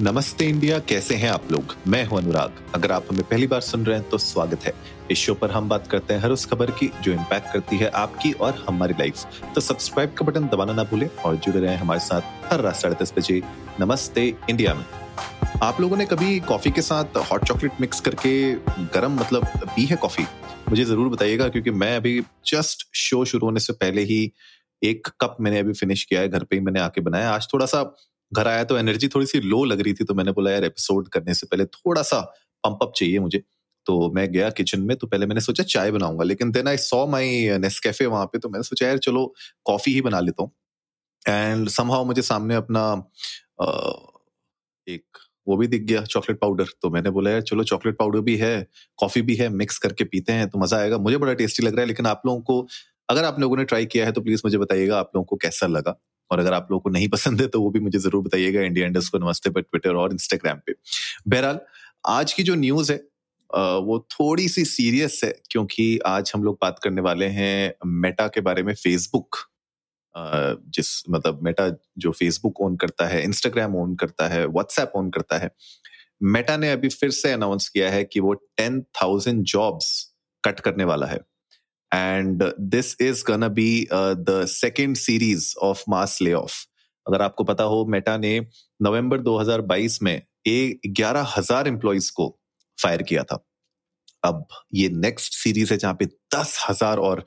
नमस्ते इंडिया, कैसे हैं आप लोग? मैं हूँ अनुराग। अगर आप हमें पहली बार सुन रहे हैं तो स्वागत है। इस शो पर हम बात करते हैं हर उस खबर की जो इम्पैक्ट करती है आपकी और हमारी लाइफ तो सब्सक्राइब का बटन दबाना ना भूलें और जुड़े रहें हमारे साथ हर रात साढ़े दस बजे नमस्ते इंडिया में। आप लोगों ने कभी कॉफ़ी के साथ हॉट चॉकलेट मिक्स करके गरम मतलब पी है कॉफ़ी मुझे ज़रूर बताइएगा क्योंकि मैं अभी जस्ट शो शुरू होने से पहले ही एक कप मैंने अभी फिनिश किया है, घर पे ही मैंने आके बनाया। आज थोड़ा सा घर आया तो एनर्जी थोड़ी सी लो लग रही थी तो मैंने बोला, यार एपिसोड करने से पहले थोड़ा सा पंप अप चाहिए मुझे। तो मैं गया किचन में तो पहले मैंने सोचा चाय बनाऊँगा, लेकिन then I saw my Nescafe वहाँ पे तो मैंने सोचा, यार, चलो कॉफ़ी ही बना लेता हूँ। एंड समहाउ मुझे सामने अपना एक वो भी दिख गया चॉकलेट पाउडर तो मैंने बोला, यार, चलो चॉकलेट पाउडर भी है कॉफ़ी भी है मिक्स करके पीते हैं तो मज़ा आएगा। मुझे बड़ा टेस्टी लग रहा है, लेकिन आप लोगों को, अगर आप लोगों ने ट्राई किया है तो प्लीज़ मुझे बताइएगा आप लोगों को कैसा लगा। और अगर आप लोगों को नहीं पसंद है तो वो भी मुझे ज़रूर बताइएगा इंडिया इंडस्ट को नमस्ते पर ट्विटर और इंस्टाग्राम पे। बहरहाल, आज की जो न्यूज़ है वो थोड़ी सी सीरियस है, क्योंकि आज हम लोग बात करने वाले हैं मेटा के बारे में फेसबुक जिस मतलब मेटा जो फेसबुक ओन करता है इंस्टाग्राम ओन करता है व्हाट्सएप ओन करता है मेटा ने अभी फिर से अनाउंस किया है कि वो टेन थाउज़ेंड जॉब्स कट करने वाला है। And this is gonna be the second series of mass lay off अगर आपको पता हो मेटा ने नवंबर 2022 में ग्यारह हज़ार एम्प्लॉयज़ को फायर किया था। अब ये नेक्स्ट सीरीज़ है जहाँ पे दस हज़ार और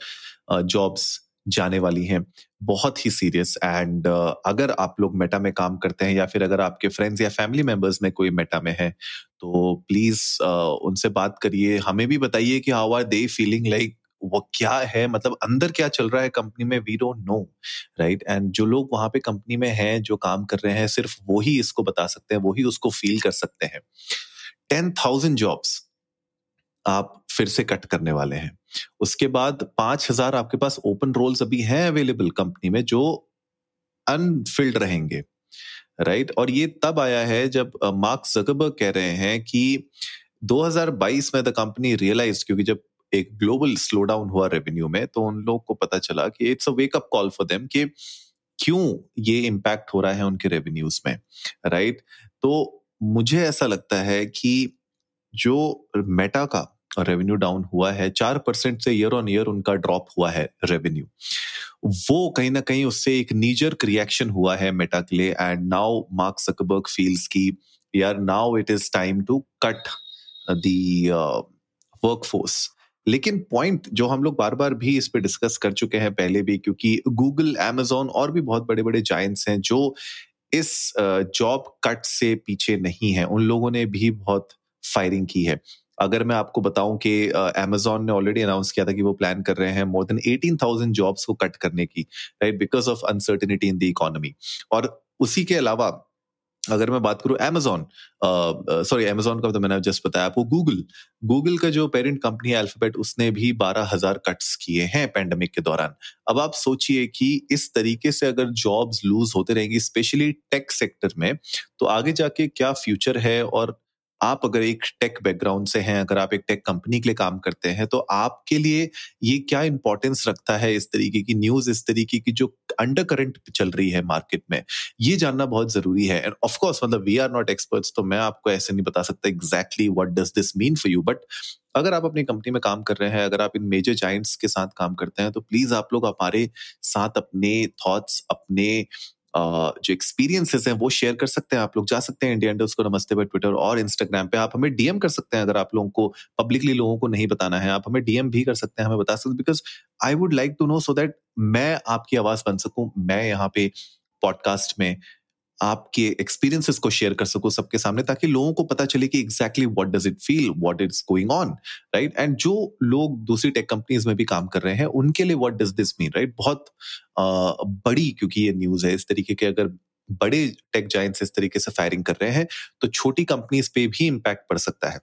जॉब्स uh, जाने वाली हैं। बहुत ही सीरियस एंड uh, अगर आप लोग मेटा में काम करते हैं या फिर अगर आपके फ्रेंड्स या फैमिली मेंबर्स में कोई मेटा में है तो प्लीज़ uh, उनसे बात करिए। हमें भी बताइए कि how are they feeling like वो क्या है? मतलब अंदर क्या चल रहा है कंपनी में? We don't know right and जो लोग वहाँ पे कंपनी में हैं, जो काम कर रहे हैं, सिर्फ़ वो ही इसको बता सकते हैं, वो ही उसको फील कर सकते हैं। टेन थाउज़ेंड जॉब्स आप फिर से कट करने वाले हैं। उसके बाद पाँच हज़ार आपके पास ओपन रोल्स अभी हैं अवेलेबल कंपनी में, जो अनफिल्ड रहेंगे राइट right? और ये तब आया है जब मार्क जकबर्ग कह रहे हैं कि 2022 में द कंपनी रियलाइज़ क्योंकि जब एक ग्लोबल स्लो डाउन हुआ रेवेन्यू में तो उन लोग को पता चला कि it's a wake up call for them कि क्यों ये इम्पैक्ट हो रहा है उनके रेवेन्यूज में राइट तो मुझे ऐसा लगता है कि जो मेटा का रेवेन्यू डाउन हुआ है, चार परसेंट से ईयर ऑन ईयर उनका ड्रॉप हुआ है रेवेन्यू वो कहीं ना कहीं उससे एक नीजर रिएक्शन हुआ है मेटा के लिए and now Mark Zuckerberg feels की यार now it is time to cut the workforce लेकिन पॉइंट जो हम लोग बार बार भी इस पे डिस्कस कर चुके हैं पहले भी, क्योंकि गूगल एमेजोन और भी बहुत बड़े बड़े जायंट्स हैं जो इस जॉब कट से पीछे नहीं है। उन लोगों ने भी बहुत फायरिंग की है। अगर मैं आपको बताऊँ कि अमेजोन ने ऑलरेडी अनाउंस किया था कि वो प्लान कर रहे हैं more than eighteen thousand jobs को कट करने की right because of uncertainty in the economy और उसी के अलावा अगर मैं बात करूँ एमेजॉन सॉरी एमेजॉन का तो मैंने जस्ट बताया आपको गूगल गूगल का जो पेरेंट कंपनी है अल्फ़ाबेट उसने भी बारह हज़ार कट्स किए हैं पेंडेमिक के दौरान। अब आप सोचिए कि इस तरीके से अगर जॉब्स लूज होते रहेंगी स्पेशली टेक सेक्टर में तो आगे जाके क्या फ्यूचर है और आप अगर एक टेक बैकग्राउंड से हैं, अगर आप एक टेक कंपनी के लिए काम करते हैं तो आपके लिए ये क्या इंपॉर्टेंस रखता है इस तरीके की न्यूज़ इस तरीके की जो अंडर करंट चल रही है मार्केट में? ये जानना बहुत ज़रूरी है। एंड ऑफकोर्स मतलब वी आर नॉट एक्सपर्ट्स तो मैं आपको ऐसे नहीं बता सकता exactly what does this mean for you but अगर आप अपनी कंपनी में काम कर रहे हैं, अगर आप इन मेजर जाइंट्स के साथ काम करते हैं तो प्लीज़ आप लोग हमारे साथ अपने थॉट्स अपने जो एक्सपीरियंसेस हैं, वो शेयर कर सकते हैं आप लोग, जा सकते हैं इंडिया इंडर्स को, नमस्ते पर ट्विटर और इंस्टाग्राम पे। आप हमें डीएम कर सकते हैं अगर आप लोगों को पब्लिकली लोगों को नहीं बताना है। आप हमें डीएम भी कर सकते हैं, हमें बता सकते because I would like to know so that मैं आपकी आवाज़ बन सकूँ, मैं यहाँ पे पॉडकास्ट में आपके एक्सपीरियंसेस को शेयर कर सको सबके सामने ताकि लोगों को पता चले कि exactly what does it feel what is going on right and जो लोग दूसरी टेक कंपनीज़ में भी काम कर रहे हैं उनके लिए what does this mean right बहुत आ, बड़ी क्योंकि ये न्यूज़ है इस तरीके के अगर बड़े टेक जाइंट्स इस तरीके से फायरिंग कर रहे हैं तो छोटी कंपनीज़ पे भी इम्पैक्ट पड़ सकता है।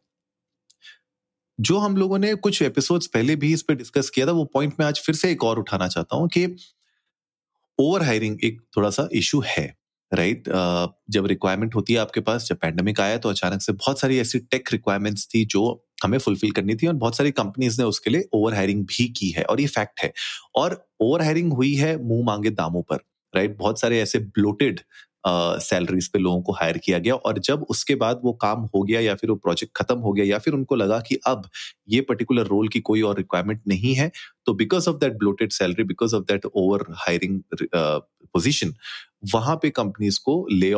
जो हम लोगों ने कुछ एपिसोड्स पहले भी इस पर डिस्कस किया था वो पॉइंट मैं आज फिर से एक और उठाना चाहता हूँ कि ओवर हायरिंग एक थोड़ा सा इशू है। Right right? uh, जब रिक्वायरमेंट होती है आपके पास जब पैंडमिक आया तो अचानक से बहुत सारी ऐसी टेक रिक्वायरमेंट्स थी जो हमें फुलफिल करनी थी और बहुत सारी कंपनीज़ ने उसके लिए ओवर हायरिंग भी की है और ये फैक्ट है और ओवर हायरिंग हुई है मुँह मांगे दामों पर राइट right? बहुत सारे ऐसे ब्लोटेड सैलरीज uh, पे लोगों को हायर किया गया और जब उसके बाद वो काम हो गया या फिर वो प्रोजेक्ट खत्म हो गया या फिर उनको लगा कि अब ये पर्टिकुलर रोल की कोई और रिक्वायरमेंट नहीं है तो because of that bloated salary because of that over hiring position वहाँ पे कंपनीज़ को ले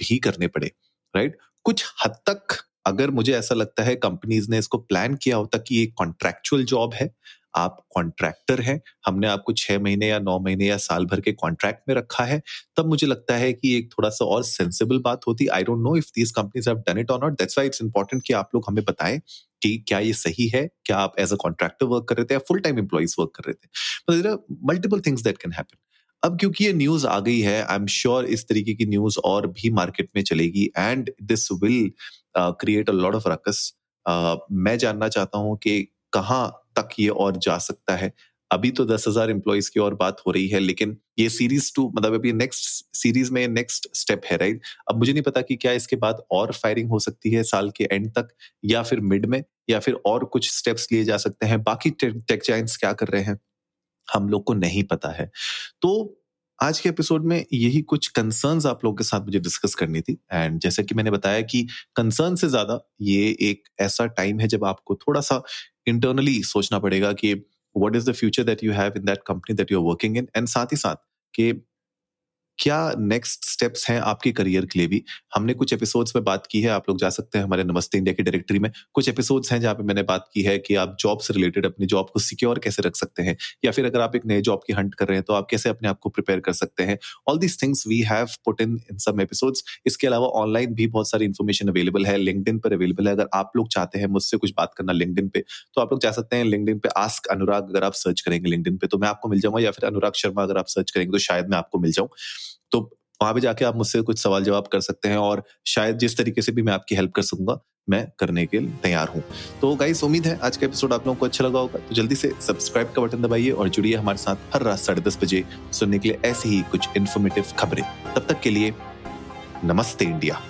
भी करने पड़े राइट? कुछ हद तक अगर मुझे ऐसा लगता है कंपनीज़ ने इसको प्लान किया होता कि ये कॉन्ट्रेक्चुअल जॉब है, आप कॉन्ट्रैक्टर हैं, हमने आपको छह महीने या नौ महीने या साल भर के कॉन्ट्रैक्ट में रखा है, तब मुझे लगता है कि एक थोड़ा सा और सेंसिबल बात होती। I don't know if these companies have done it और not that's why it's important कि आप लोग हमें बताएँ कि क्या ये सही है, क्या आप एज अ कॉन्ट्रैक्टर वर्क कर रहे थे या फुल टाइम एम्प्लॉइज वर्क कर रहे थे। Multiple things that can happen अब क्योंकि ये न्यूज़ आ गई है आई एम श्योर इस तरीके की न्यूज़ और भी मार्केट में चलेगी and this will create a lot of ruckus मैं जानना चाहता हूँ कि कहाँ तक ये और जा सकता है। अभी तो दस हज़ार एम्प्लॉयज़ की और बात हो रही है, लेकिन ये सीरीज़ टू मतलब अभी नेक्स्ट सीरीज़ में नेक्स्ट स्टेप है राइट अब मुझे नहीं पता कि क्या इसके बाद और फायरिंग हो सकती है साल के एंड तक, या फिर मिड में, या फिर और कुछ स्टेप्स लिए जा सकते हैं। बाकी टेक क्या कर रहे हैं? हम लोग को नहीं पता है। तो आज के एपिसोड में यही कुछ कंसर्न्स आप लोगों के साथ मुझे डिस्कस करनी थी। एंड जैसे कि मैंने बताया कि कंसर्न से ज़्यादा ये एक ऐसा टाइम है जब आपको थोड़ा सा इंटरनली सोचना पड़ेगा कि what is the future that you have in that company that you are working in and साथ ही साथ कि क्या नेक्स्ट स्टेप्स हैं आपके करियर के लिए भी? हमने कुछ एपिसोड्स में बात की है, आप लोग जा सकते हैं हमारे नमस्ते इंडिया की डायरेक्टरी में। कुछ एपिसोड्स हैं जहाँ पे मैंने बात की है कि आप जॉब से रिलेटेड अपनी जॉब को सिक्योर कैसे रख सकते हैं, या फिर अगर आप एक नए जॉब की हंट कर रहे हैं तो आप कैसे अपने आप को प्रिपेयर कर सकते हैं। All these things we have put in in some episodes इसके अलावा ऑनलाइन भी बहुत सारी इन्फॉर्मेशन अवेलेबल है लिंकड पर अवेलेबल है। अगर आप लोग चाहते हैं मुझसे कुछ बात करना लिंकड पे तो आप लोग जा सकते हैं लिंकड पे आस्क अनुराग अगर आप सर्च करेंगे लिंकड पे तो मैं आपको मिल जाऊँगा, या फिर अनुराग शर्मा अगर आप सर्च करेंगे तो शायद मैं आपको मिल जाऊँ। तो वहाँ पर जाके आप मुझसे कुछ सवाल जवाब कर सकते हैं और शायद जिस तरीके से भी मैं आपकी हेल्प कर सकूँगा, मैं करने के लिए तैयार हूँ। तो गाइस उम्मीद है आज का एपिसोड आप लोगों को अच्छा लगा होगा। तो जल्दी से सब्सक्राइब का बटन दबाइए और जुड़िए हमारे साथ हर रात साढ़े दस बजे सुनने के लिए ऐसी ही कुछ इन्फॉर्मेटिव खबरें। तब तक के लिए नमस्ते इंडिया।